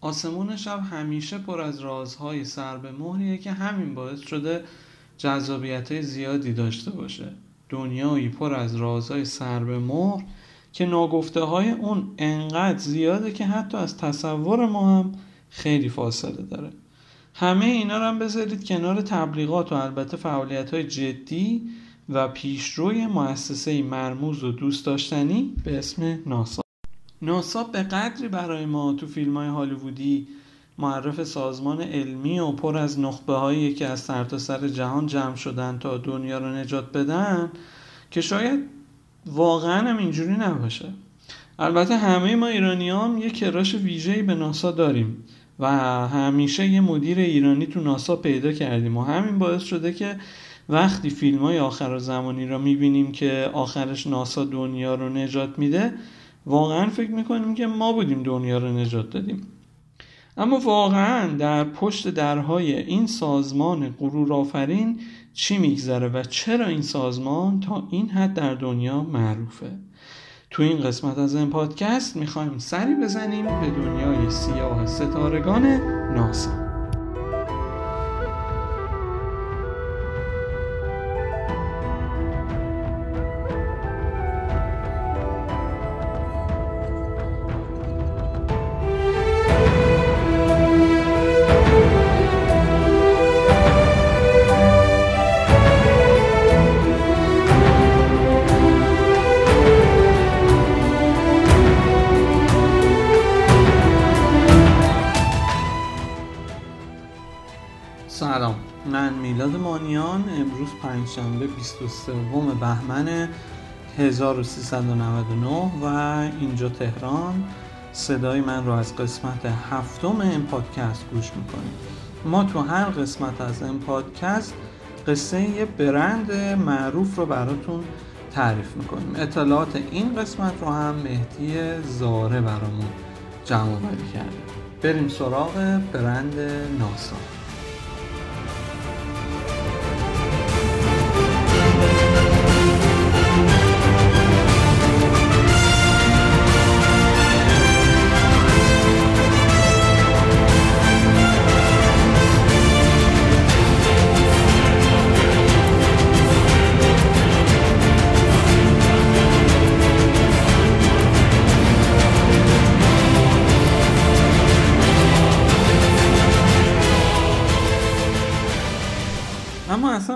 آسمون شب همیشه پر از رازهای سر به مهریه که همین باعث شده جذابیت های زیادی داشته باشه. دنیایی پر از رازهای سر به مهر که ناگفته های اون انقدر زیاده که حتی از تصور ما هم خیلی فاصله داره. همه اینا رو هم بذارید کنار تبلیغات و البته فعالیت های جدی و پیشروی مؤسسه مرموز و دوست داشتنی به اسم ناسا. ناسا به قدری برای ما تو فیلم های هالیوودی معرف سازمان علمی و پر از نخبه هایی که از سرتاسر سر جهان جمع شدن تا دنیا رو نجات بدن که شاید واقعا هم اینجوری نباشه. البته همه ما ایرانی هم یه کراش ویژه‌ای به ناسا داریم و همیشه یه مدیر ایرانی تو ناسا پیدا کردیم و همین باعث شده که وقتی فیلم های آخر زمانی را می‌بینیم که آخرش ناسا دنیا رو نجات میده واقعا فکر می‌کنیم که ما بودیم دنیا رو نجات دادیم. اما واقعا در پشت درهای این سازمان غرور آفرین چی میگذره و چرا این سازمان تا این حد در دنیا معروفه؟ تو این قسمت از این پادکست می‌خوایم سری بزنیم به دنیای سیاه ستارگان ناسا. پنجشنبه 23 بهمن 1399 و اینجا تهران صدای من رو از قسمت هفتم این پادکست گوش می‌کنید. ما تو هر قسمت از این پادکست قصه یه برند معروف رو براتون تعریف می‌کنیم. اطلاعات این قسمت رو هم مهدی زاره برامون جمع بری کرده. بریم سراغ برند ناسا.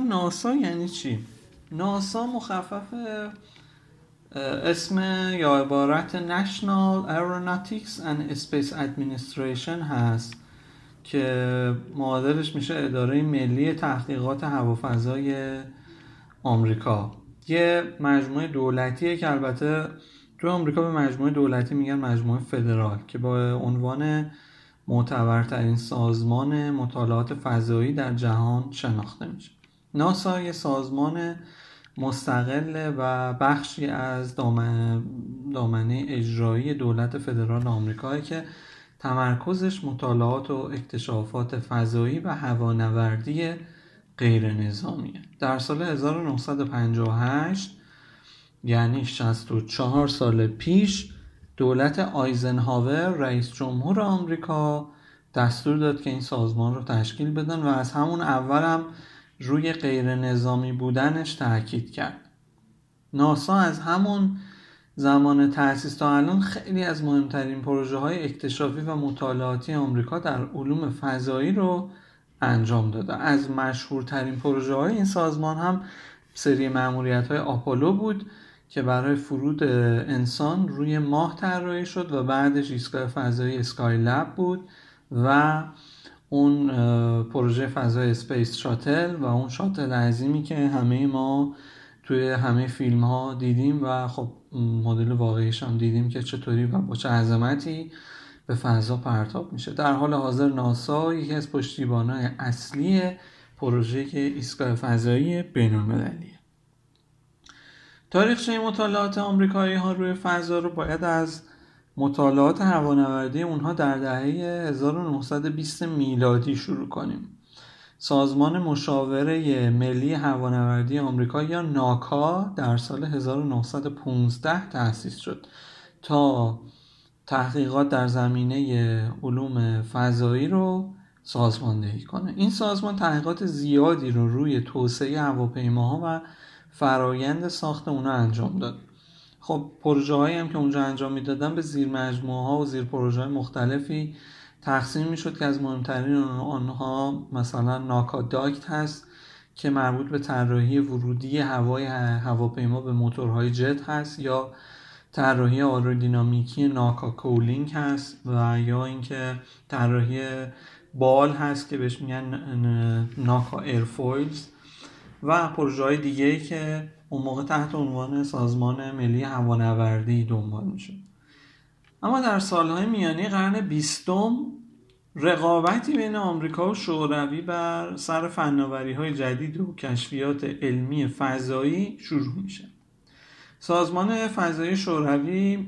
ناسا یعنی چی؟ ناسا مخفف اسم یا عبارت National Aeronautics and Space Administration هست که معادلش میشه اداره ملی تحقیقات هوافضای آمریکا یه مجموعه دولتیه که البته تو آمریکا به مجموعه دولتی میگن مجموعه فدرال که با عنوان معتبرترین سازمان مطالعات فضایی در جهان شناخته میشه ناسا یه سازمان مستقل و بخشی از دامنه اجرایی دولت فدرال آمریکا که تمرکزش مطالعات و اکتشافات فضایی و هوانوردی غیر نظامیه. در سال 1958 یعنی 64 سال پیش دولت آیزنهاور رئیس جمهور آمریکا دستور داد که این سازمان رو تشکیل بدن و از همون اول هم روی غیر نظامی بودنش تاکید کرد. ناسا از همون زمان تأسیس تا الان خیلی از مهمترین پروژه های اکتشافی و مطالعاتی آمریکا در علوم فضایی رو انجام داده. از مشهورترین پروژه های این سازمان هم سری معمولیت های آپولو بود که برای فرود انسان روی ماه طراحی شد و بعدش ایستگاه فضایی اسکای لب بود و اون پروژه فضای space shuttle و اون شاتل عظیمی که همه ما توی همه فیلم ها دیدیم و خب مدل واقعیش هم دیدیم که چطوری و با چه عظمتی به فضا پرتاب میشه. در حال حاضر ناسا یکی از پشتیبانای اصلی پروژه ایستگاه فضایی بین المللیه تاریخچه مطالعات آمریکایی ها روی فضا رو باید از مطالعات هوانوردی اونها در دهه 1920 میلادی شروع کنیم. سازمان مشاوره ملی هوانوردی آمریکا یا ناکا در سال 1915 تأسیس شد تا تحقیقات در زمینه علوم فضایی رو سازماندهی کنه. این سازمان تحقیقات زیادی رو روی توسعه هواپیماها و فرایند ساخت اونا انجام داد. خب پروژه هایی هم که اونجا انجام می‌دادن به زیر مجموعه ها و زیر پروژه های مختلفی تقسیم می‌شد که از مهمترین آنها مثلا NACA duct هست که مربوط به طراحی ورودی هوای هواپیما به موتورهای جت هست یا طراحی آرودینامیکی NACA cowling هست و یا اینکه طراحی بال هست که بهش میگن NACA airfoils و پروژه های دیگه که اون موقع تحت عنوان سازمان ملی هوانوردی دنبال میشه اما در سالهای میانی قرن بیستم رقابتی بین آمریکا و شوروی بر سر فناوری های جدید و کشفیات علمی فضایی شروع میشه. سازمان فضایی شوروی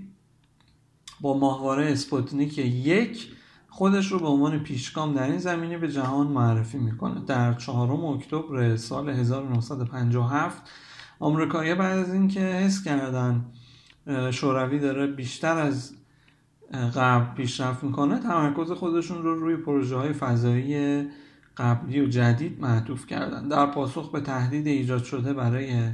با ماهواره اسپوتنیک یک خودش رو به عنوان پیشگام در این زمینه به جهان معرفی می‌کنه. در چهارم اکتبر سال 1957 آمریکایی بعد از اینکه حس کردن شوروی داره بیشتر از قبل پیشرفت می‌کنه تمرکز خودشون رو روی پروژه های فضایی قبلی و جدید معطوف کردن. در پاسخ به تهدید ایجاد شده برای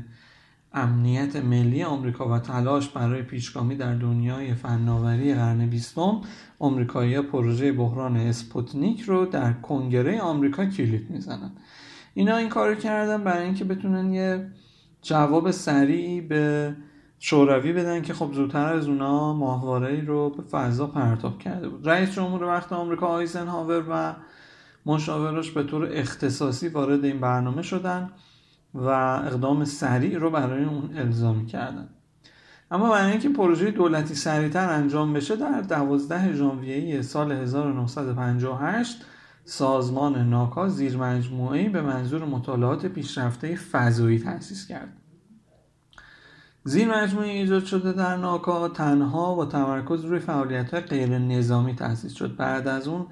امنیت ملی آمریکا و تلاش برای پیشگامی در دنیای فناوری قرن بیستم آمریکایی پروژه بحران اسپوتنیک رو در کنگره آمریکا کلید می‌زنن. اینا این کار کردن برای اینکه بتونن یه جواب سریعی به شوروی بدن که خب زودتر از اونا ماهواره رو به فضا پرتاب کرده بود. رئیس جمهور وقت آمریکا آیزنهاور و مشاورش به طور اختصاصی وارد این برنامه شدن و اقدام سریع رو برای اون الزامی کردن. اما برای اینکه پروژه دولتی سریعتر انجام بشه در 12 ژانویه سال 1958 سازمان ناکا زیر مجموعه به منظور مطالعات پیشرفته فضایی تأسیس کرد. زیر مجموعه ایجاد شده در ناکا تنها با تمرکز روی فعالیت های غیر نظامی تأسیس شد. بعد از اون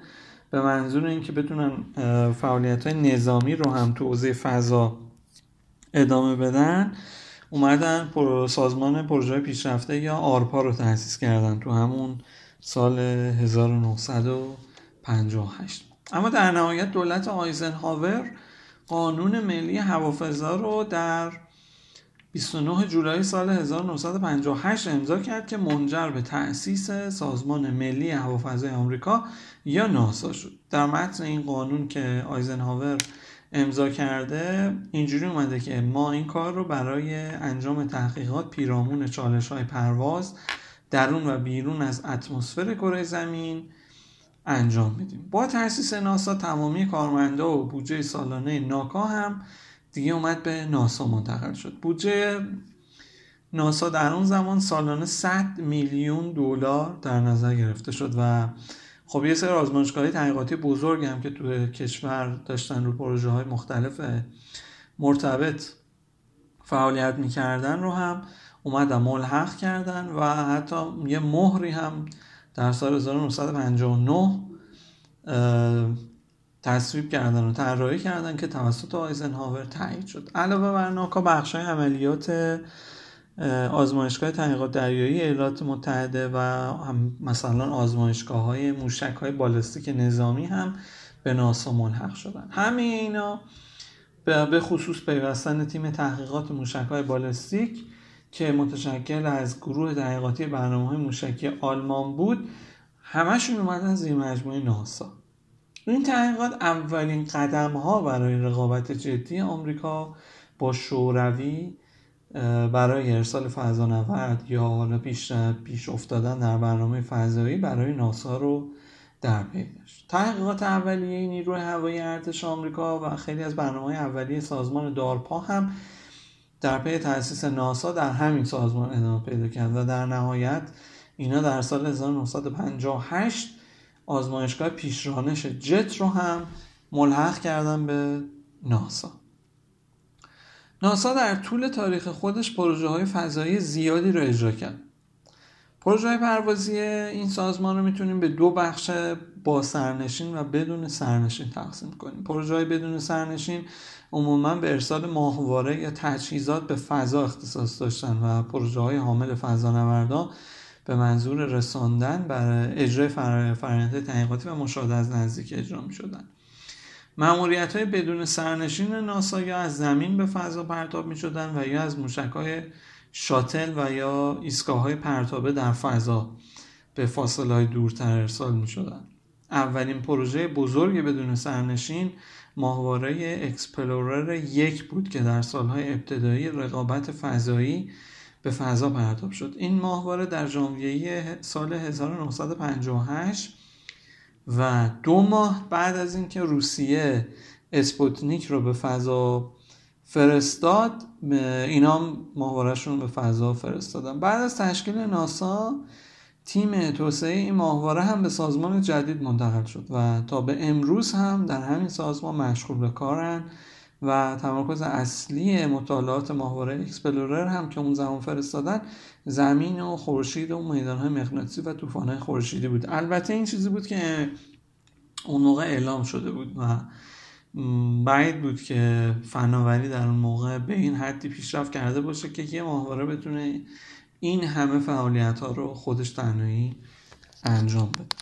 به منظور اینکه بتونن فعالیت های نظامی رو هم تو حوزه فضا ادامه بدن اومدن سازمان پروژه پیشرفته یا آرپا رو تأسیس کردن تو همون سال 1958 اما در نهایت دولت آیزنهاور قانون ملی هوافضا رو در 29 جولای سال 1958 امضا کرد که منجر به تأسیس سازمان ملی هوافضای آمریکا یا ناسا شد. در متن این قانون که آیزنهاور امضا کرده اینجوری اومده که ما این کار رو برای انجام تحقیقات پیرامون چالش های پرواز درون و بیرون از اتمسفر کره زمین انجام میدیم. با تاسیس ناسا تمامی کارمندا و بودجه سالانه ناکا هم دیگه اومد به ناسا منتقل شد. بودجه ناسا در اون زمان سالانه 100 میلیون دلار در نظر گرفته شد و خب یه سری آزمایشگاه تحقیقاتی بزرگ هم که تو کشور داشتن رو پروژه های مختلف مرتبط فعالیت می‌کردن رو هم اومدن ملحق کردن و حتی یه مهری هم در سال 1959 تصویب کردن و طراحی کردن که توسط آیزنهاور تایید شد. علاوه بر ناکا بخش های عملیات آزمایشگاه تحقیقات دریایی ایالات متحده و هم مثلا آزمایشگاه های موشک های بالستیک نظامی هم به ناسا ملحق شدن. همه اینا به خصوص پیوستن تیم تحقیقات موشک های بالستیک که متشکل از گروه تحقیقاتی برنامه های موشکی آلمان بود همشون اومدن زیر مجموعه ناسا. این تحقیقات اولین قدم ها برای رقابت جدی آمریکا با شوروی برای ارسال فضانورد یا حالا پیش, پیش افتادن در برنامه فضایی برای ناسا رو در پی داشت. تحقیقات اولیه نیروی هوایی ارتش آمریکا و خیلی از برنامه اولیه سازمان دارپا هم در پی تأسیس ناسا در همین سازمان ادامه پیدا کرد و در نهایت اینا در سال 1958 آزمایشگاه پیشرانش جت رو هم ملحق کردن به ناسا. ناسا در طول تاریخ خودش پروژه های فضایی زیادی رو اجرا کرد. پروژه های پروازی این سازمان رو می‌تونیم به دو بخش با سرنشین و بدون سرنشین تقسیم کنیم پروژه بدون سرنشین عموما به ارسال ماهواره یا تجهیزات به فضا اختصاص داشتن و پروژه های حامل فضانوردان به منظور رساندن برای اجرای فرآیند تحقیقاتی و مشاهده از نزدیک اجرا می شدن معمولیت های بدون سرنشین ناسا یا از زمین به فضا پرتاب می شدن و یا از موشک های شاتل و یا ایستگاه های پرتابه در فضا به فاصله های دورتر ارسال می شدن. اولین پروژه بزرگ بدون سرنشین ماهواره اکسپلورر یک بود که در سالهای ابتدایی رقابت فضایی به فضا پرتاب شد. این ماهواره در ژانویه سال 1958 و دو ماه بعد از اینکه روسیه اسپوتنیک رو به فضا فرستاد اینا ماهوارهشون به فضا فرستادن. بعد از تشکیل ناسا تیم توسعه این ماهواره هم به سازمان جدید منتقل شد و تا به امروز هم در همین سازمان مشغول به کارن و تمرکز اصلی مطالعات ماهواره اکسپلورر هم که اون زمان فرستادن زمین و خورشید و میدانهای مغناطیسی و طوفانهای خورشیدی بود. البته این چیزی بود که اون موقع اعلام شده بود و بعید بود که فناوری در اون موقع به این حدی پیشرفت کرده باشه که یه ماهواره بتونه این همه فعالیت ها رو خودش تنهایی انجام بده.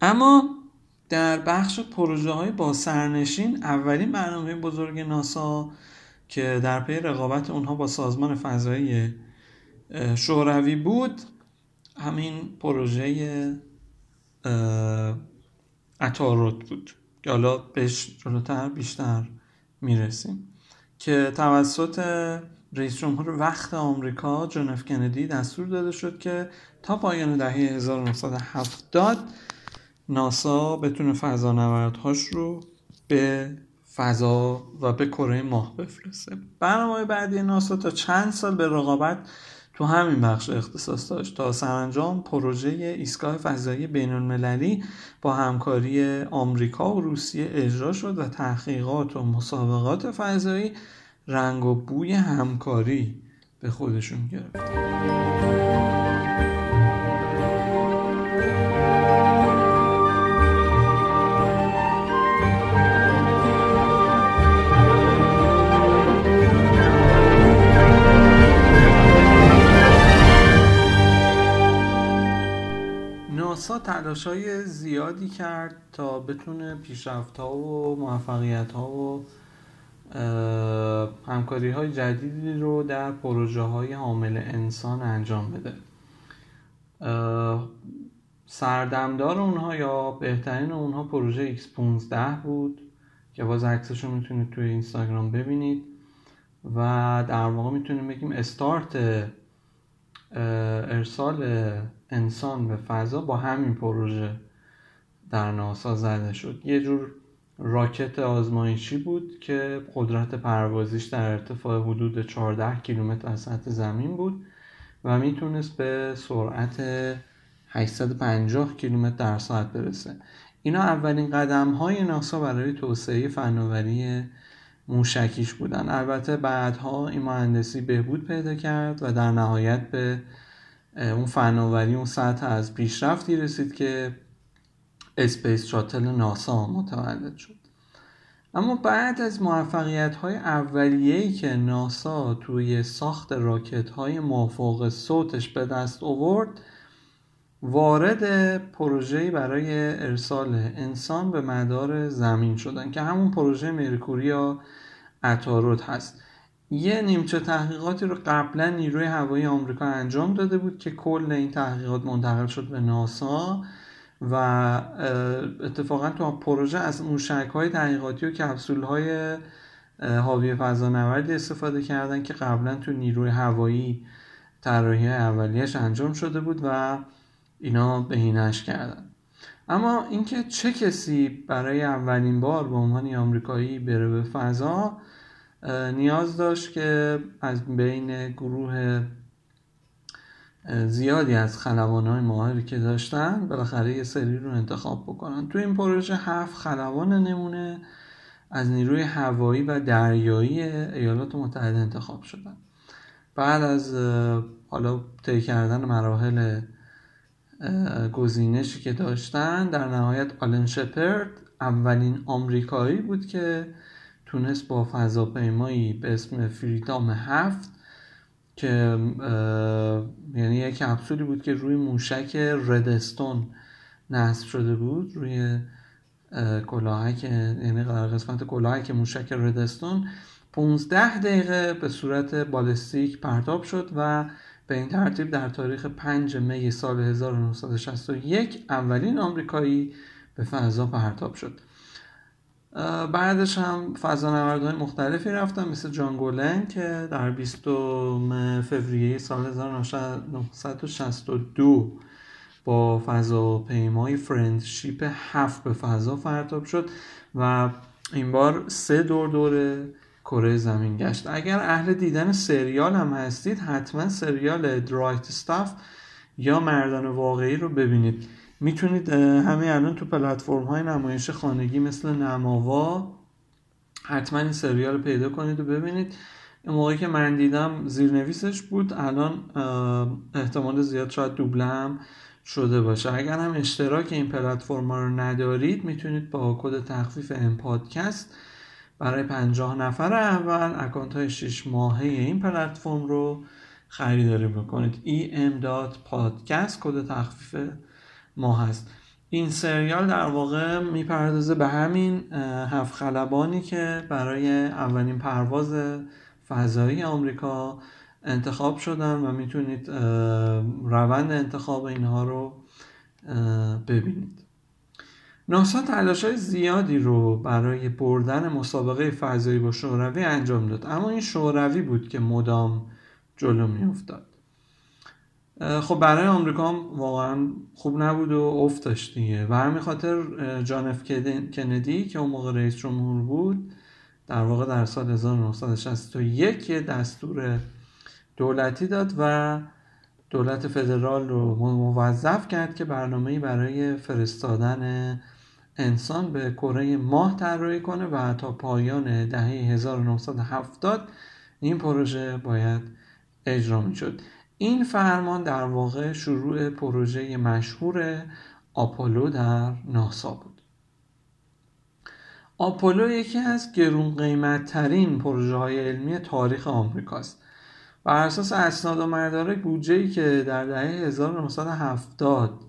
اما در بخش پروژه های با سرنشین اولین برنامه بزرگ ناسا که در پی رقابت اونها با سازمان فضایی شوروی بود همین پروژه اتاروت بود که حالا بهش جلوتر بیشتر می‌رسیم که توسط رئیس جمهور وقت آمریکا جون اف کندی دستور داده شد که تا پایان دهه 1970 ناسا بتونه فضانوردهاش رو به فضا و به کره ماه بفرسته. برنامه بعدی ناسا تا چند سال به رقابت تو همین بخش اختصاص داشت. تا سرانجام پروژه ایستگاه فضایی بین المللی با همکاری آمریکا و روسیه اجرا شد و تحقیقات و مسابقات فضایی رنگ و بوی همکاری به خودشون گرفت. ناسا تلاش های زیادی کرد تا بتونه پیشرفت ها و موفقیت ها و همکاری های جدیدی رو در پروژه های حامل انسان انجام بده. سردمدار اونها یا بهترین اونها پروژه X15 بود که باز عکسش رو می‌تونید توی اینستاگرام ببینید و در واقع می‌تونیم بگیم استارت ارسال انسان به فضا با همین پروژه در ناسا زده شد. یه جور راکت آزمایشی بود که قدرت پروازیش در ارتفاع حدود 14 کیلومتر از سطح زمین بود و می‌تونست به سرعت 850 کیلومتر در ساعت برسه. اینا اولین قدم های ناسا برای توسعه فناوری موشکیش بودن. البته بعدها این مهندسی بهبود پیدا کرد و در نهایت به اون فناوری اون سطح از پیشرفتی رسید که space shuttle ناسا متولد شد. اما بعد از موفقیت های اولیه‌ای که ناسا توی ساخت راکت های مافوق صوتش به دست آورد وارد پروژه‌ای برای ارسال انسان به مدار زمین شدن که همون پروژه مرکوری یا عطارد هست. یه نیمچه تحقیقاتی رو قبلا نیروی هوایی آمریکا انجام داده بود که کل این تحقیقات منتقل شد به ناسا. و اتفاقا تو پروژه از موشک های تحقیقاتی و کپسول های حاوی فضانوردی استفاده کردن که قبلا تو نیروی هوایی طراحی اولیش انجام شده بود و اینا بهینش کردن. اما اینکه چه کسی برای اولین بار به عنوان آمریکایی بره به فضا نیاز داشت که از بین گروه زیادی از خلبان های ماهری که داشتن بالاخره یه سری رو انتخاب بکنن. تو این پروژه هفت خلبان نمونه از نیروی هوایی و دریایی ایالات متحده انتخاب شدن. بعد از حالا طی کردن مراحل گزینشی که داشتن در نهایت آلن شپرد اولین آمریکایی بود که تونست با فضاپیمایی به اسم فریدام هفت که یعنی یک کپسولی بود که روی موشک ردستون نصب شده بود روی کلاهک یعنی قسمت کلاهک موشک ردستون 15 دقیقه به صورت بالستیک پرتاب شد و به این ترتیب در تاریخ 5 می سال 1961 اولین آمریکایی به فضا پرتاب شد. بعدش هم فضانوردهای مختلفی رفتن مثل جان گلن که در 20 فوریه سال 1962 با فضاپیمای Friendship هفت به فضا پرتاب شد و این بار سه دور دور کره زمین گشت. اگر اهل دیدن سریال هم هستید حتما سریال The Right Stuff یا مردان واقعی رو ببینید. می‌تونید همین الان تو پلتفرم های نمایش خانگی مثل نماوا حتما این سریال رو پیدا کنید و ببینید. موقعی که من دیدم زیرنویسش بود الان احتمال زیاد شاید دوبله هم شده باشه. اگر هم اشتراک این پلتفرم رو ندارید می‌تونید با کد تخفیف این پادکست برای پنجاه نفر اول اکانت های 6 ماهه این پلتفرم رو خریداری بکنید. em.podcast کد تخفیف ما هست این سریال در واقع می‌پردازه به همین هفت خلبانی که برای اولین پرواز فضایی آمریکا انتخاب شدن و می‌تونید روند انتخاب اینها رو ببینید. ناسا تلاش های زیادی رو برای بردن مسابقه فضایی با شوروی انجام داد اما این شوروی بود که مدام جلو میافتاد. خب برای آمریکا هم واقعا خوب نبود و افتاش دیگه. و همین خاطر جان اف کندی که اون موقع رئیس جمهور بود در واقع در سال 1961 دستور دولتی داد و دولت فدرال رو موظف کرد که برنامه‌ای برای فرستادن انسان به کره ماه طراحی کنه و تا پایان دهه 1970 این پروژه باید اجرا می شد این فرمان در واقع شروع پروژه مشهور آپولو در ناسا بود. آپولو یکی از گرون قیمت ترین پروژه های علمی تاریخ آمریکاست بر اساس اسناد و مدارک بودجه که در دهه 1970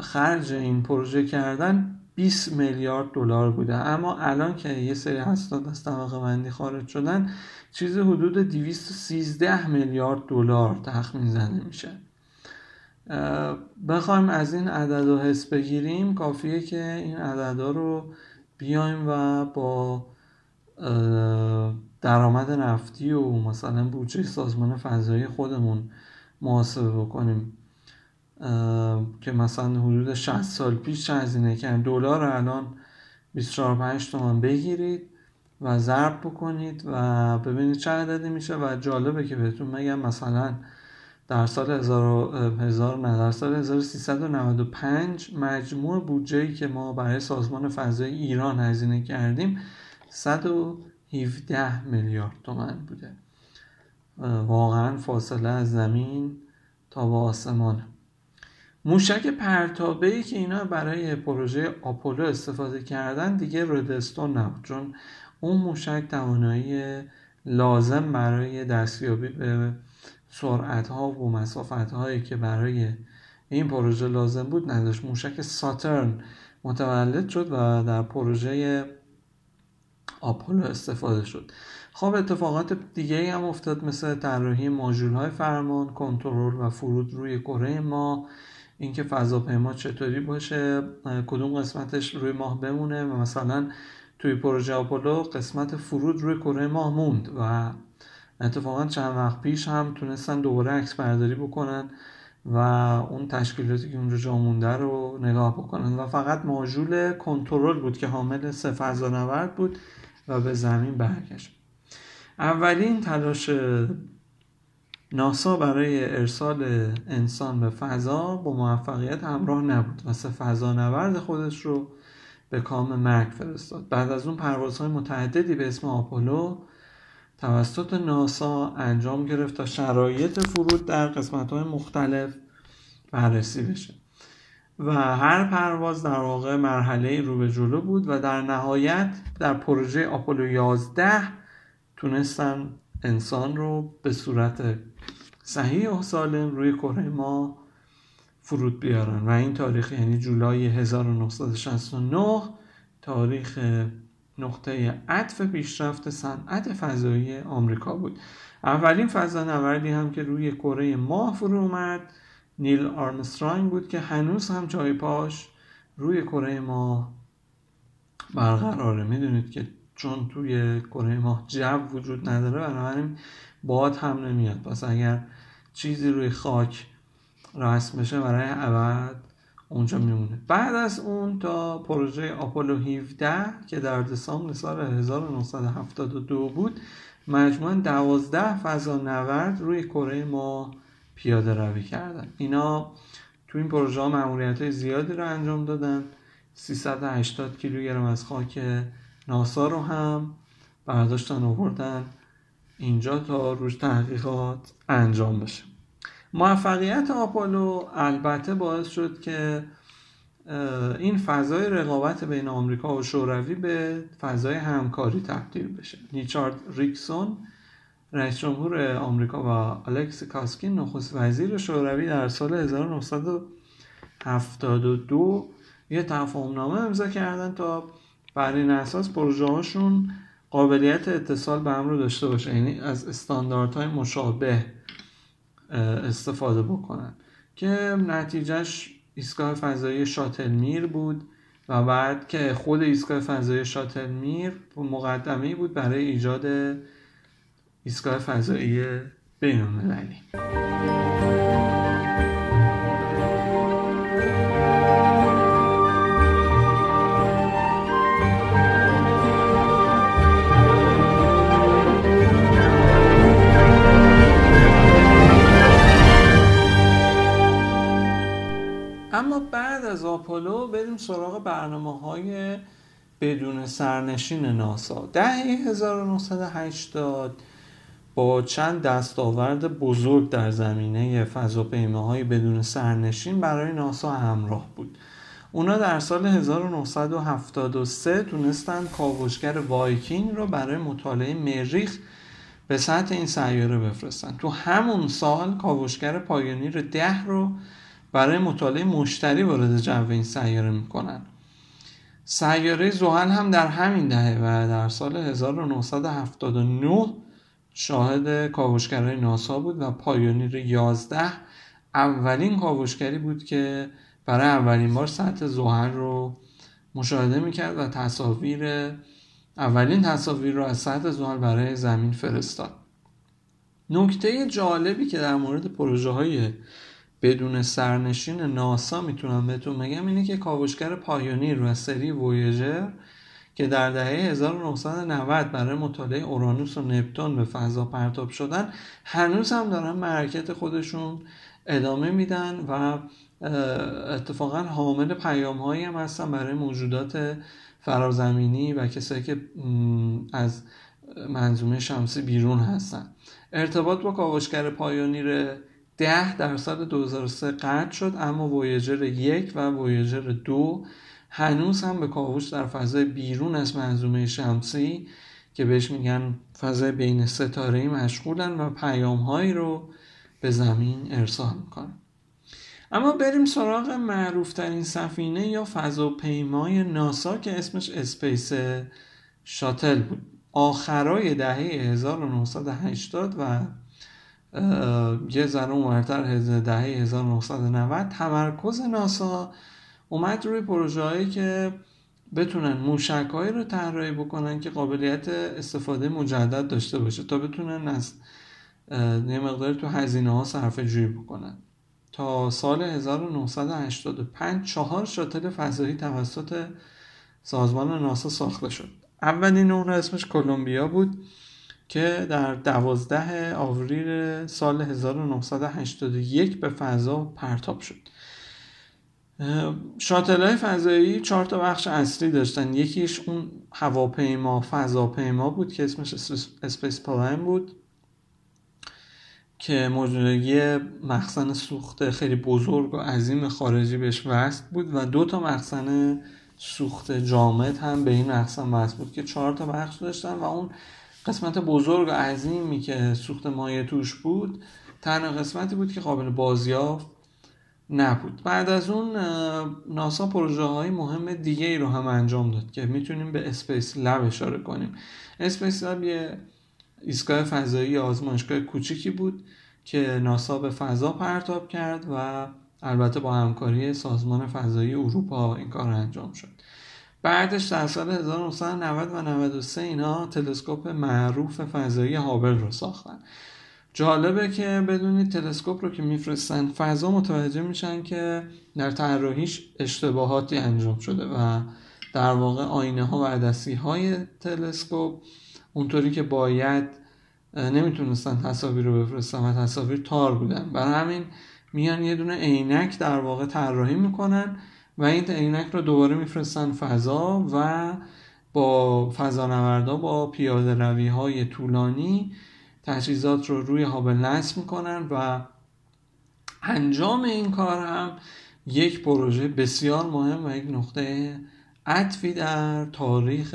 خرج این پروژه کردن 20 میلیارد دلار بوده. اما الان که یه سری اسناد از طبقه بندی خارج شدن چیز حدود 213 میلیارد دلار تخمین زده میشه. بخوایم از این عدد و حس بگیریم. کافیه که این عددا رو بیایم و با درآمد نفتی و مثلا بودجه سازمان فضایی خودمون محاسبه بکنیم. که مثلا حدود 60 سال پیش هزینه کردن دلار الان 24 تومن بگیرید و ضرب بکنید و ببینید چه عددی میشه و جالبه که بهتون میگم مثلا در سال 1000 نه در سال 1395 مجموع بودجه که ما برای سازمان فضای ایران هزینه کردیم 117 میلیارد تومن بوده. واقعا فاصله از زمین تا به آسمانه موشک پرتابه ای که اینا برای پروژه آپولو استفاده کردن دیگه ردستون نبود چون اون موشک توانایی لازم برای دستیابی به سرعت ها و مسافت هایی که برای این پروژه لازم بود نداشت. موشک ساترن متولد شد و در پروژه آپولو استفاده شد. خب اتفاقات دیگه هم افتاد مثل طراحی ماژول های فرمان کنترل و فرود روی کره ما. اینکه فضاپیما چطوری باشه کدوم قسمتش روی ماه بمونه و مثلا توی پروژه آپولو قسمت فرود روی کره ماه موند و اتفاقا چند وقت پیش هم تونستن دوباره عکس برداری بکنن و اون تشکیلاتی که اونجا جا مونده رو نگاه بکنن. و فقط ماژول کنترل بود که حامل سه فضانورد بود و به زمین برگشت. اولین تلاش ناسا برای ارسال انسان به فضا با موفقیت همراه نبود و سه فضانورد خودش رو به کام مرگ فرستاد. بعد از اون پروازهای متعددی به اسم آپولو توسط ناسا انجام گرفت تا شرایط فرود در قسمت مختلف بررسی بشه. و هر پرواز در واقع مرحله رو به جلو بود و در نهایت در پروژه آپولو 11 تونستن انسان رو به صورت صحیح و سالم روی کره ما فرود بیارن. و این تاریخ یعنی جولای 1969 تاریخ نقطه عطف پیشرفت صنعت فضایی آمریکا بود. اولین فضانوردی هم که روی کره ماه فرو اومد نیل آرمسترانگ بود که هنوز هم جای پاش روی کره ماه برقراره. می‌دونید که چون توی کره ماه جو وجود نداره بنابراین باد هم نمیاد. پس اگر چیزی روی خاک رسم بشه برای ابد اونجا میمونه. بعد از اون تا پروژه آپولو 17 که در دسامبر سال 1972 بود مجموعا 12 فضا نورد روی کره ما پیاده روی کردن. اینا تو این پروژه ها های زیادی رو انجام دادن. 380 کیلوگرم از خاک ناسا رو هم برداشتن آوردن. اینجا تا روش تحقیقات انجام بشه. موفقیت آپولو البته باعث شد که این فضای رقابت بین آمریکا و شوروی به فضای همکاری تبدیل بشه. نیچارد ریکسون رئیس جمهور آمریکا و الکس کاسکین نخست وزیر شوروی در سال 1972 یه تفاهم نامه امضا کردن تا بر این اساس پروژه هاشون قابلیت اتصال به هم رو داشته باشه یعنی از استانداردهای مشابه استفاده بکنن. که نتیجهش ایستگاه فضایی شاتل میر بود و بعد که خود ایستگاه فضایی شاتل میر مقدمه بود برای ایجاد ایستگاه فضایی بین المللی بعد از آپولو بریم سراغ برنامه های بدون سرنشین ناسا. دهه 1980 با چند دستاورد بزرگ در زمینه فضاپیماهای بدون سرنشین برای ناسا همراه بود. اونا در سال 1973 تونستن کاوشگر وایکینگ رو برای مطالعه مریخ به سطح این سیاره بفرستن. تو همون سال کاوشگر پایونیر ده رو برای مطالعه مشتری وارد جو این سیاره می‌کنن. سیاره زحل هم در همین دهه و در سال 1979 شاهد کاوشگرای ناسا بود و پایونیر 11 اولین کاوشگری بود که برای اولین بار سطح زحل رو مشاهده می‌کرد و تصاویر اولین تصاویر رو از سطح زحل برای زمین فرستاد. نکته جالبی که در مورد پروژه های بدون سرنشین ناسا می‌تونم بهتون بگم اینه که کاوشگر پایونیر و سری وویجر که در دهه 1990 برای مطالعه اورانوس و نپتون به فضا پرتاب شدن هنوز هم دارن مرکت خودشون ادامه میدن و اتفاقا حامل پیام هایی هم هستن برای موجودات فرازمینی و کسایی که از منظومه شمسی بیرون هستن. ارتباط با کاوشگر پایونیر ده در سال 2003 قطع شد اما وویجر یک و وویجر دو هنوز هم به کاوش در فضای بیرون از منظومه شمسی که بهش میگن فضای بین ستاره مشغولن و پیام هایی رو به زمین ارسال می‌کنن. اما بریم سراغ معروفترین سفینه یا فضاپیمای ناسا که اسمش space shuttle بود. آخرای دهه 1980 و یه ذره اونورتر دهه 1990 تمرکز ناسا اومد روی پروژه هایی که بتونن موشک رو طراحی بکنن که قابلیت استفاده مجدد داشته باشه تا بتونن از یه مقدار تو هزینه ها صرف جویی بکنن. تا سال 1985 چهار شاتل فضایی توسط سازمان ناسا ساخته شد. اولین اون اسمش کلمبیا بود. که در دوازده آوریل سال 1981 به فضا پرتاب شد. شاتل های فضایی چهار تا بخش اصلی داشتن. یکیش اون هواپیما فضاپیما بود که اسمش spaceplane بود که یه مخزن سوخت خیلی بزرگ و عظیم خارجی بهش وصل بود و دو تا مخزن سوخت جامد هم به این مخزن وصل بود که چهار تا بخش داشتن و اون قسمت بزرگ و عظیمی که سوخت مایع توش بود تنها قسمتی بود که قابل بازیافت نبود. بعد از اون ناسا پروژه های مهم دیگه ای رو هم انجام داد که می‌تونیم به Spacelab اشاره کنیم. Spacelab یه ایستگاه فضایی آزمایشگاه کوچیکی بود که ناسا به فضا پرتاب کرد و البته با همکاری سازمان فضایی اروپا این کار انجام شد. بعدش در سال 1990 و 93 اینا تلسکوپ معروف فضایی هابل رو ساختن. جالبه که بدونید تلسکوپ رو که میفرستن فضا متوجه میشن که در طراحیش اشتباهاتی انجام شده و در واقع آینه ها و عدسی های تلسکوپ اونطوری که باید نمی‌تونستن تصاویر رو بفرستن و تصاویر تار بودن. برای همین میان یه دونه عینک در واقع طراحی می‌کنن. و این عینک رو دوباره میفرستن فضا و با فضانوردا با پیاده روی های طولانی تجهیزات رو روی هابل نصب می‌کنن و انجام این کار هم یک پروژه بسیار مهم و یک نقطه عطفی در تاریخ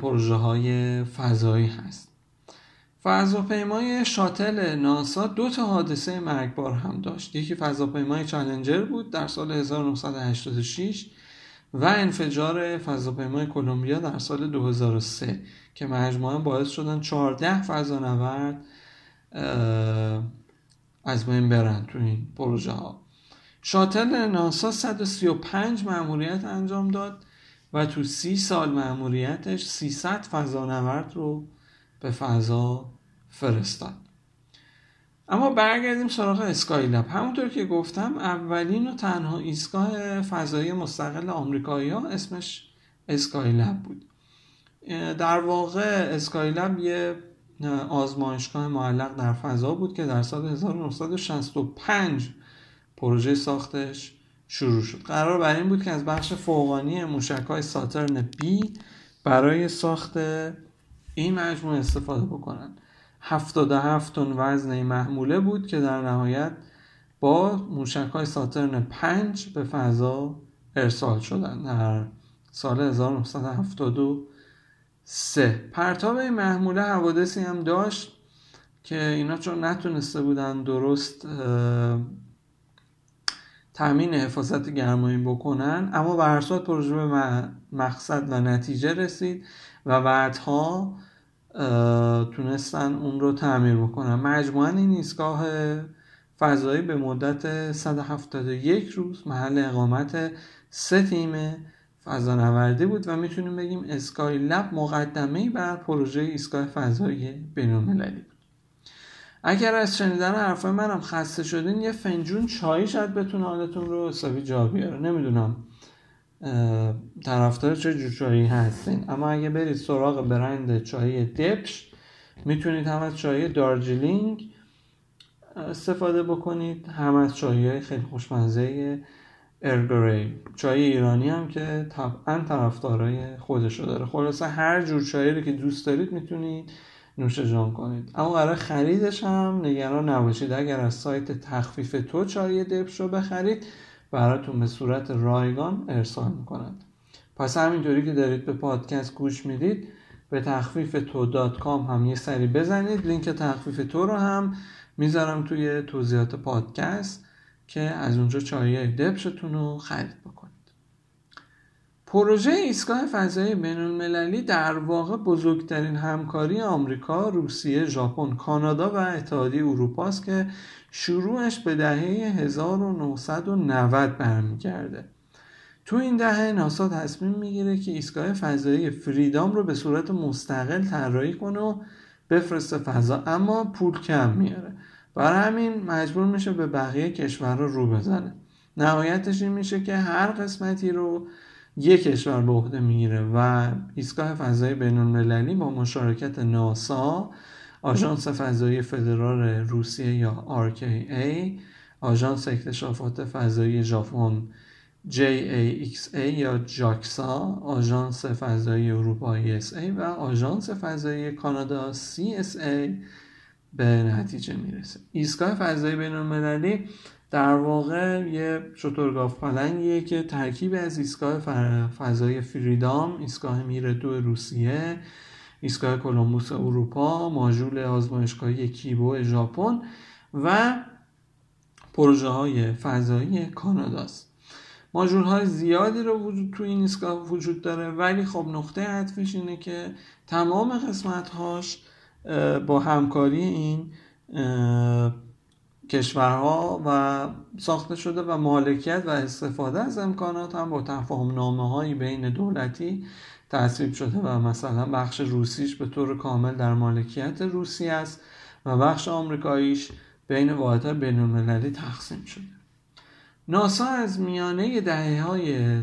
پروژه های فضایی هست. فضاپیمای شاتل ناسا دو تا حادثه مرگبار هم داشت. یکی فضاپیمای چالنجر بود در سال 1986 و انفجار فضاپیمای کلمبیا در سال 2003 که مجموعا باعث شدن 14 فضانورد از بین برن تو این پروژه ها. شاتل ناسا 135 مأموریت انجام داد و تو سی سال مأموریتش 300 فضانورد رو به فضا فرستاد. اما برگردیم سراغ اسکای لب همونطور که گفتم اولین و تنها ایستگاه فضایی مستقل آمریکایی ها اسمش اسکای لب بود. در واقع اسکای لب یه آزمایشگاه معلق در فضا بود که در سال 1965 پروژه ساختش شروع شد. قرار بر این بود که از بخش فوقانی موشک های ساترن بی برای ساخت این مجموعه استفاده بکنن. 77 تن وزن محموله بود که در نهایت با موشک های ساترن 5 به فضا ارسال شدن در سال 1973 پرتاب این محموله حوادثی هم داشت که اینا چون نتونسته بودن درست تامین حفاظت گرمایی بکنن اما صورت پروژه به مقصد و نتیجه رسید و بعدها تونستن اون رو تعمیر بکنن. مجموعا این ایستگاه فضایی به مدت 171 روز محل اقامت سه تیم فضانوردی بود و می‌تونیم بگیم اسکای لب مقدمه بر پروژه ایستگاه فضایی بینالمللی بود. اگر از شنیدن حرفای منم خسته شدین یه فنجون چای شاید بتونه حالتون رو حسابی جا بیاره. نمی‌دونم. طرفدار چه جور چایی هستین؟ اما اگه برید سراغ برند چای دپش می‌تونید هم از چای دارجیلینگ استفاده بکنید هم از چای خیلی خوشمزه ارگری چای ایرانی هم که طبعا طرفدارای خودشو داره. خلاصه هر جور چایی رو که دوست دارید می‌تونید نوش جان کنید. اما برای خریدش هم نگران نباشید. اگر از سایت تخفیف تو چای دپش رو بخرید براتون به صورت رایگان ارسال می‌کنند. پس همینطوری که دارید به پادکست گوش می‌دید به تخفیف تو دات کام هم یه سری بزنید. لینک تخفیف تو رو هم می‌ذارم توی توضیحات پادکست که از اونجا چایی دبشتون رو خرید بکنید. پروژه ایستگاه فضایی بین المللی در واقع بزرگترین همکاری آمریکا، روسیه، ژاپن، کانادا و اتحادیه اروپا است که شروعش به دهه 1990 برمیگرده. تو این دهه ناسا تصمیم می‌گیره که ایستگاه فضایی فریدام رو به صورت مستقل طراحی کنه و بفرسته فضا اما پول کم میاره برای همین مجبور میشه به بقیه کشورها رو بزنه. نهایتش این میشه که هر قسمتی رو یک کشور به عهده می‌گیره و ایستگاه فضایی بین المللی با مشارکت ناسا آژانس فضایی فدرال روسیه یا RKA آژانس اکتشافات فضایی ژاپن JAXA یا JAXA آژانس فضایی اروپا ESA و آژانس فضایی کانادا CSA به نتیجه می‌رسه. ایستگاه فضایی بین المللی در واقع یه شترگاف پلنگیه که ترکیب از ایستگاه فضایی فریدام ایستگاه میره دو روسیه ایستگاه کلمبوس اروپا ماژول آزمایشگاهی کیبو ژاپن و پروژه های فضایی کاناداست ماژول های زیادی رو وجود تو این ایستگاه وجود داره ولی خب نقطه عطفش اینه که تمام قسمت هاش با همکاری این کشورها و ساخته شده و مالکیت و استفاده از امکانات هم با تفاهم نامه هایی بین دولتی تصویب شده و مثلا بخش روسیش به طور کامل در مالکیت روسی است و بخش آمریکاییش بین واحدهای بین تقسیم شده. ناسا از میانه دهه های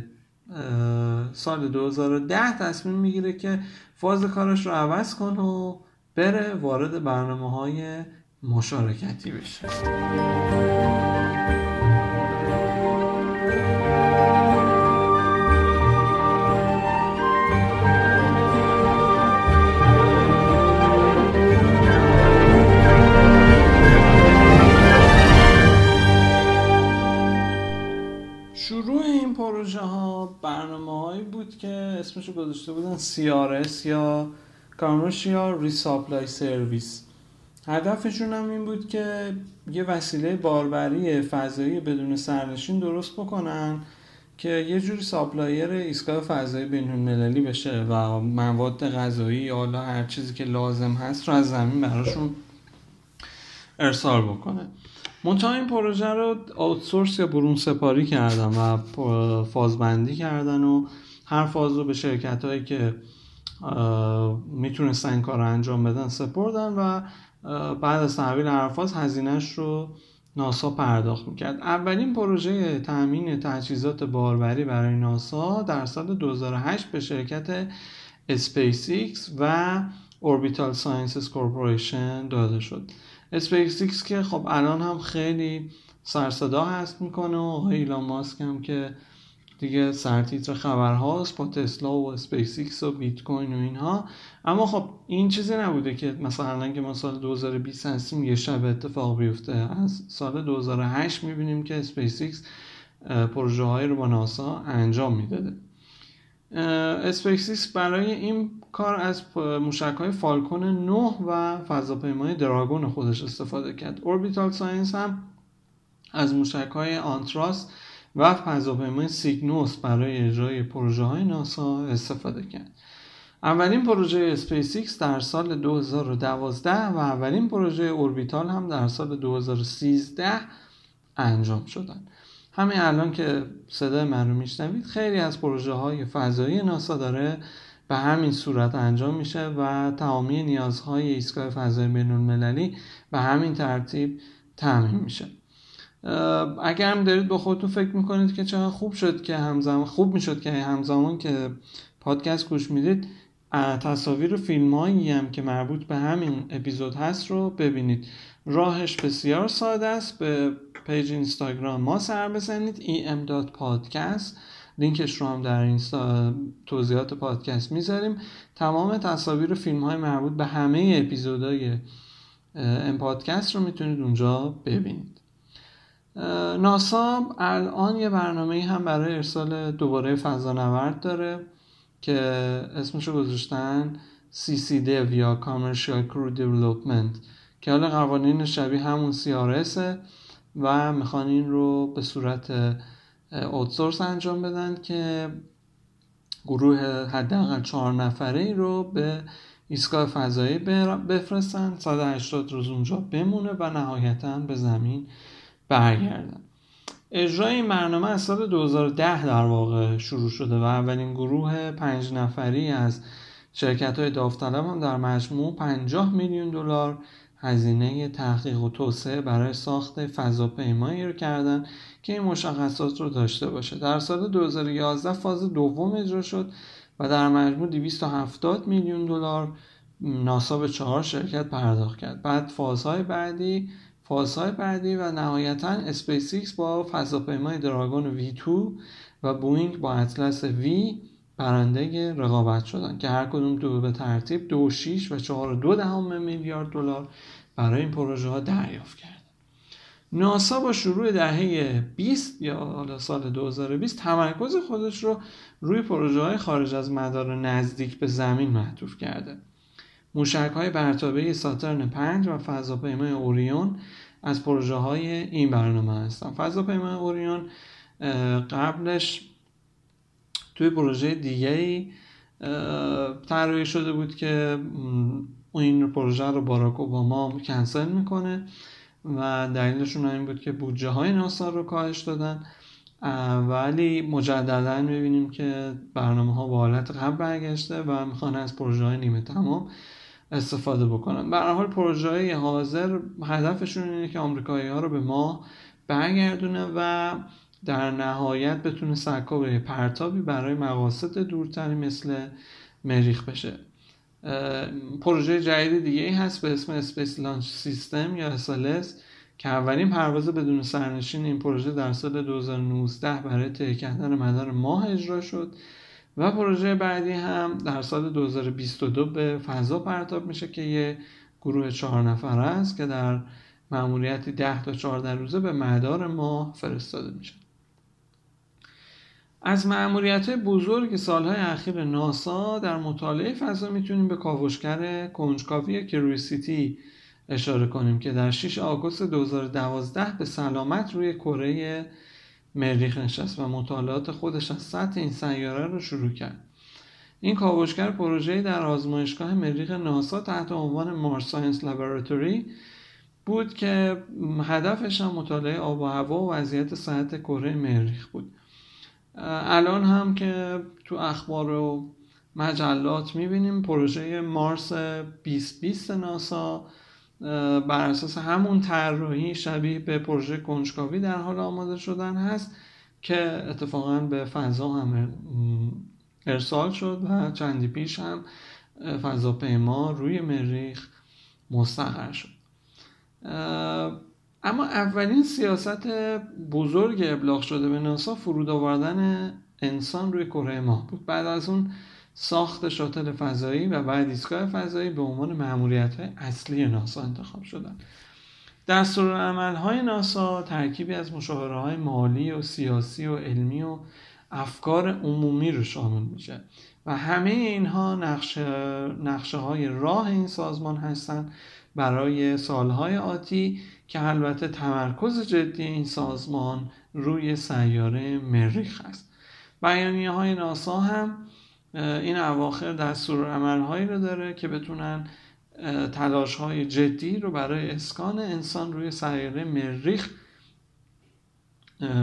سال 2010 تصمیم می‌گیره که فاز کارش رو عوض کنه و بره وارد برنامه های مشارکتی بشه. اسمشو گذاشته بودن CRS یا Commercial Resupply Service. هدفشون هم این بود که یه وسیله باربری فضایی بدون سرنشین درست بکنن که یه جوری supplier ایستگاه فضایی بین المللی بشه و مواد غذایی یا حالا هر چیزی که لازم هست رو از زمین براشون ارسال بکنه. منتها این پروژه رو outsource یا برون سپاری کردن و فازبندی کردن و هر فاز رو به شرکت هایی که می‌تونستن این کار رو انجام بدن سپردن و بعد از تحویل هر فاز هزینهش رو ناسا پرداخت می‌کرد. اولین پروژه تامین تجهیزات باربری برای ناسا در سال 2008 به شرکت SpaceX و Orbital Sciences Corporation داده شد. SpaceX که خب الان هم خیلی سروصدا هست می‌کنه و ایلان ماسک هم که دیگه سرتیتر خبرهاست با تسلا و اسپیس و بیت کوین و اینها. اما خب این چیزی نبوده که مثلا که ما سال 2020 هستیم یه شب اتفاق بیفته. از سال 2008 می‌بینیم که اسپیس پروژه هایی رو با ناسا انجام می‌داده. اسپیس برای این کار از موشک های فالکون 9 و فضاپیمای دراگون خودش استفاده کرد. اوربیتال ساینس هم از موشک های آنتارس و فضاپیمای سیگنوس برای اجرای پروژه های ناسا استفاده کرد. اولین پروژه اسپیس در سال 2012 و اولین پروژه اوربیتال هم در سال 2013 انجام شدن. همین الان که صدای من رو میشنوید خیلی از پروژه های فضایی ناسا داره به همین صورت انجام میشه و تمامی نیازهای ایستگاه فضایی بین المللی به همین ترتیب تعمین میشه. اگر هم دارید با خودتون فکر می‌کنید که چقدر خوب شد که همزمان خوب می‌شد که همزمان که پادکست گوش می‌دید تصاویر و فیلم هم که مربوط به همین اپیزود هست رو ببینید. راهش بسیار ساده است. به پیج اینستاگرام ما سر بزنید em.podcast لینکش رو هم در اینستا توضیحات پادکست می‌ذاریم. تمام تصاویر و فیلم های مربوط به همه اپیزودهای این پادکست رو می‌تونید اونجا ببینید. ناسا الان یه برنامه هم برای ارسال دوباره فضانورد داره که اسمشو گذاشتن CCD یا Commercial Crew Development که حالا قوانین شبیه همون CRS و می‌خوان این رو به صورت اوتسورس انجام بدن که گروه حداقل چهار نفره ای رو به ایستگاه فضایی بفرستن. 180 روز اونجا بمونه و نهایتا به زمین برگردن اجرای این برنامه از سال 2010 در واقع شروع شده و اولین گروه پنج نفری از شرکت های داوطلب هم در مجموع 50 میلیون دلار هزینه تحقیق و توسعه برای ساخت فضاپیمایی رو کردن که این مشخصات رو داشته باشه. در سال 2011 فاز دوم اجرا شد و در مجموع 270 میلیون دلار ناسا به چهار شرکت پرداخت کرد. بعد فازهای بعدی فازهای بعدی و نهایتا اسپیس با فضاپیمای دراگون V2 و بوینگ با اطلس V برنده رقابت شدن که هر کدوم دو به ترتیب دو شیش و چهار دو دهم میلیارد دلار برای این پروژه ها دریافت کرد ناسا با شروع دهه 20 یا سال 2020 تمرکز خودش رو روی پروژه های خارج از مدار نزدیک به زمین محدود کرده. موشک های برتابه ساترن 5 و فضاپیمای اوریون از پروژه های این برنامه هستن. فضاپیمای اوریون قبلش توی پروژه دیگه ای طراحی شده بود که این پروژه رو باراک اوباما کنسل می‌کنه و دلیلشون این بود که بودجه های ناسا رو کاهش دادن. ولی مجددا می‌بینیم که برنامه ها به حالت قبل برگشته و می‌خوان از پروژه های نیمه تمام استفاده بکنن. به حال پروژه های حاضر هدفشون اینه که آمریکایی ها رو به ما برگردونه و در نهایت بتونه سرکوب پرتابی برای مقاصد دورتری مثل مریخ بشه. پروژه جدید دیگه ای هست به اسم Space Launch System یا SLS که اولین پرواز بدون سرنشین این پروژه در سال 2019 برای طی کردن مدار ماه اجرا شد. و پروژه بعدی هم در سال 2022 به فضا پرتاب میشه که یه گروه چهار نفره است که در مأموریتی 10 تا 14 روزه به مدار ماه فرستاده میشه. از مأموریت بزرگ سالهای اخیر ناسا در مطالعه فضا می‌تونیم به کاوشگر کنجکاوی Curiosity اشاره کنیم که در 6 آگوست 2012 به سلامت روی کره مریخ نشست و مطالعات خودش از سطح این سیاره رو شروع کرد. این کاوشگر پروژه در آزمایشگاه مریخ ناسا تحت عنوان Mars Science Laboratory بود که هدفش هم مطالعه آب و هوا و وضعیت صحت کره مریخ بود. الان هم که تو اخبار و مجلات می‌بینیم پروژه مارس 2020 ناسا بر اساس همون طراحی شبیه به پروژه کنجکاوی در حال آماده شدن هست که اتفاقا به فضا هم ارسال شد و چندی پیش هم فضاپیما روی مریخ مستقر شد. اما اولین سیاست بزرگ ابلاغ شده به ناسا فرود آوردن انسان روی کره ماه بود. بعد از اون ساخت شاتل فضایی و بعد ایستگاه فضایی به عنوان معمولیت های اصلی ناسا انتخاب شدن. دستور های ناسا ترکیبی از مشاوره های مالی و سیاسی و علمی و افکار عمومی رو شامل میشه و همه اینها نقشه, نقشه های راه این سازمان هستند برای سالهای آتی که البته تمرکز جدی این سازمان روی سیاره مریخ است. بیانیه های ناسا هم این اواخر دستور عملهایی رو داره که بتونن تلاش های جدی رو برای اسکان انسان روی سیاره مریخ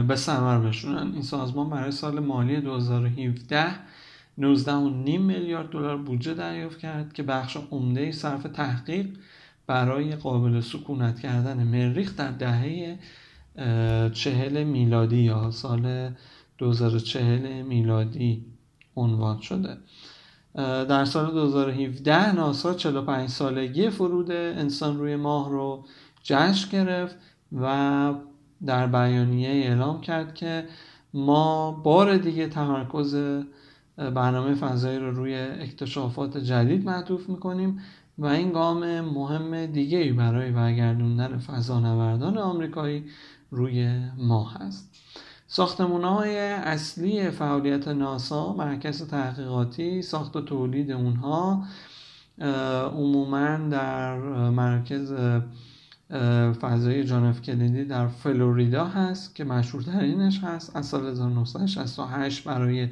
به ثمر بشونن. این سازمان برای سال مالی 2017 19.5 میلیارد دلار بودجه دریافت کرد که بخش عمده صرف تحقیق برای قابل سکونت کردن مریخ در دهه چهل میلادی یا سال 2040 میلادی عنوان شده. در سال 2017 ناسا 45 سالگی فرود انسان روی ماه رو جشن گرفت و در بیانیه اعلام کرد که ما بار دیگه تمرکز برنامه فضایی رو روی اکتشافات جدید معطوف می‌کنیم و این گام مهم دیگه برای برگردوندن فضانوردان آمریکایی روی ماه است. ساختمون های اصلی فعالیت ناسا مرکز تحقیقاتی ساخت و تولید اونها عموما در مرکز فضایی جانف کلیدی در فلوریدا هست که مشهورترینش هست. از سال 1968 برای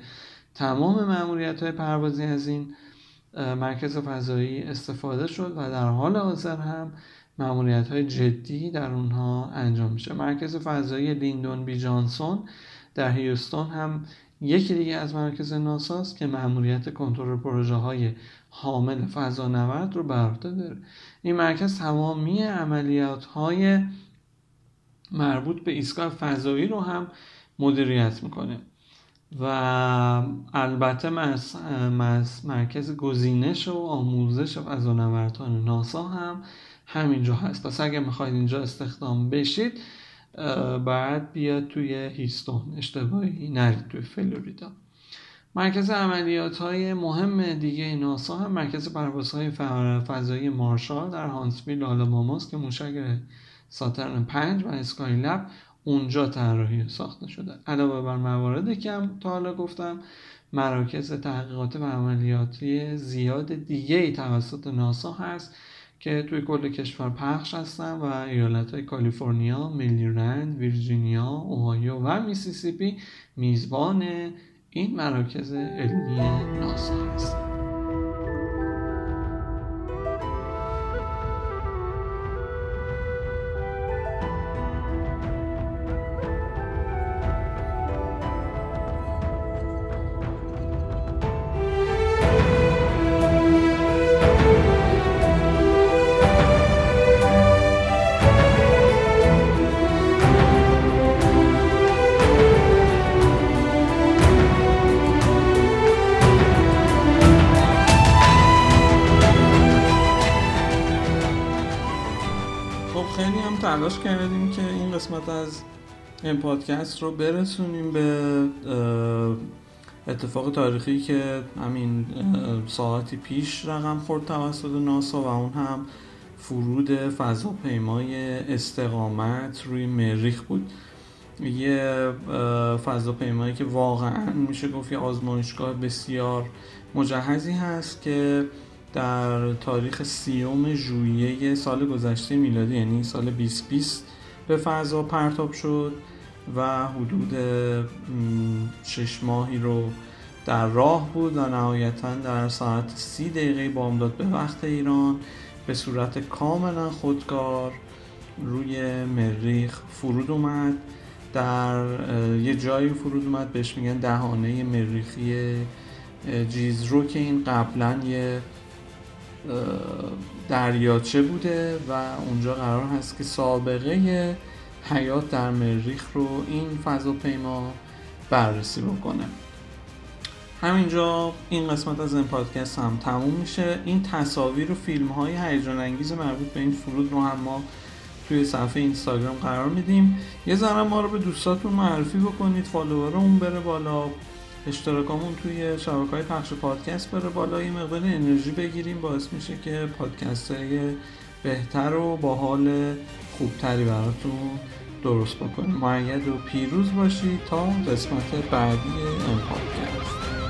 تمام معمولیت های پروازی از این مرکز فضایی استفاده شد و در حال حاضر هم معمولیت های جدی در اونها انجام میشه. مرکز فضایی لیندون بی جانسون در هیوستون هم یکی دیگه از مرکز ناساست که معمولیت کنترل پروژه های حامل فضانورد رو بر عهده داره. این مرکز تمامی عملیات های مربوط به ایستگاه فضایی رو هم مدیریت می‌کنه و البته مرکز گزینش و آموزش فضانوردان ناسا هم همینجا هست. پس اگه می‌خواید اینجا استخدام بشید بعد بیاد توی هیستون. اشتباهی نرید توی فلوریدا مرکز عملیات های مهم دیگه ناسا هم مرکز پروازهای فضایی مارشال در هانتسویل آلاباماست که موشک ساترن 5 و اسکای لب اونجا طراحی ساخته شده. علاوه بر مواردی که هم تا حالا گفتم مراکز تحقیقات و عملیاتی زیاد دیگه ای توسط ناسا هست. که توی کل کشور پخش هستن و ایالت های کالیفرنیا، مریلند، ویرجینیا، اوهایو و میسیسیپی میزبان این مراکز علمی ناسا هستند. این پادکست رو برسونیم به اتفاق تاریخی که همین ساعتی پیش رقم خورد توسط ناسا و اون هم فرود فضاپیمای استقامت روی مریخ بود. یه فضاپیمایی که واقعا میشه گفت یه آزمایشگاه بسیار مجهزی هست که در تاریخ سیوم ژوئیه سال گذشته میلادی یعنی سال 2020 به فضا پرتاب شد. و حدود شش ماهی رو در راه بود و نهایتا در ساعت سی دقیقه بامداد به وقت ایران. به صورت کاملا خودکار روی مریخ فرود اومد. در یه جایی فرود اومد بهش میگن دهانه مریخی جیزرو که این قبلا یه دریاچه بوده و اونجا قرار هست که سابقه حیات در مریخ رو این فضاپیما بررسی بکنه. همینجا این قسمت از این پادکست هم تموم میشه. این تصاویر و فیلم های هیجان انگیز مربوط به این فرود رو هم ما توی صفحه اینستاگرام قرار میدیم. یه ذره ما رو به دوستاتون معرفی بکنید فالوور اون بره بالا اشتراکامون توی شبکه های پخش پادکست بره بالا. یه مقدار انرژی بگیریم باعث میشه که پادکست های بهتر و با حال خوبتری براتون درست بکنیم. معید و پیروز باشید تا قسمت بعدی این پادکست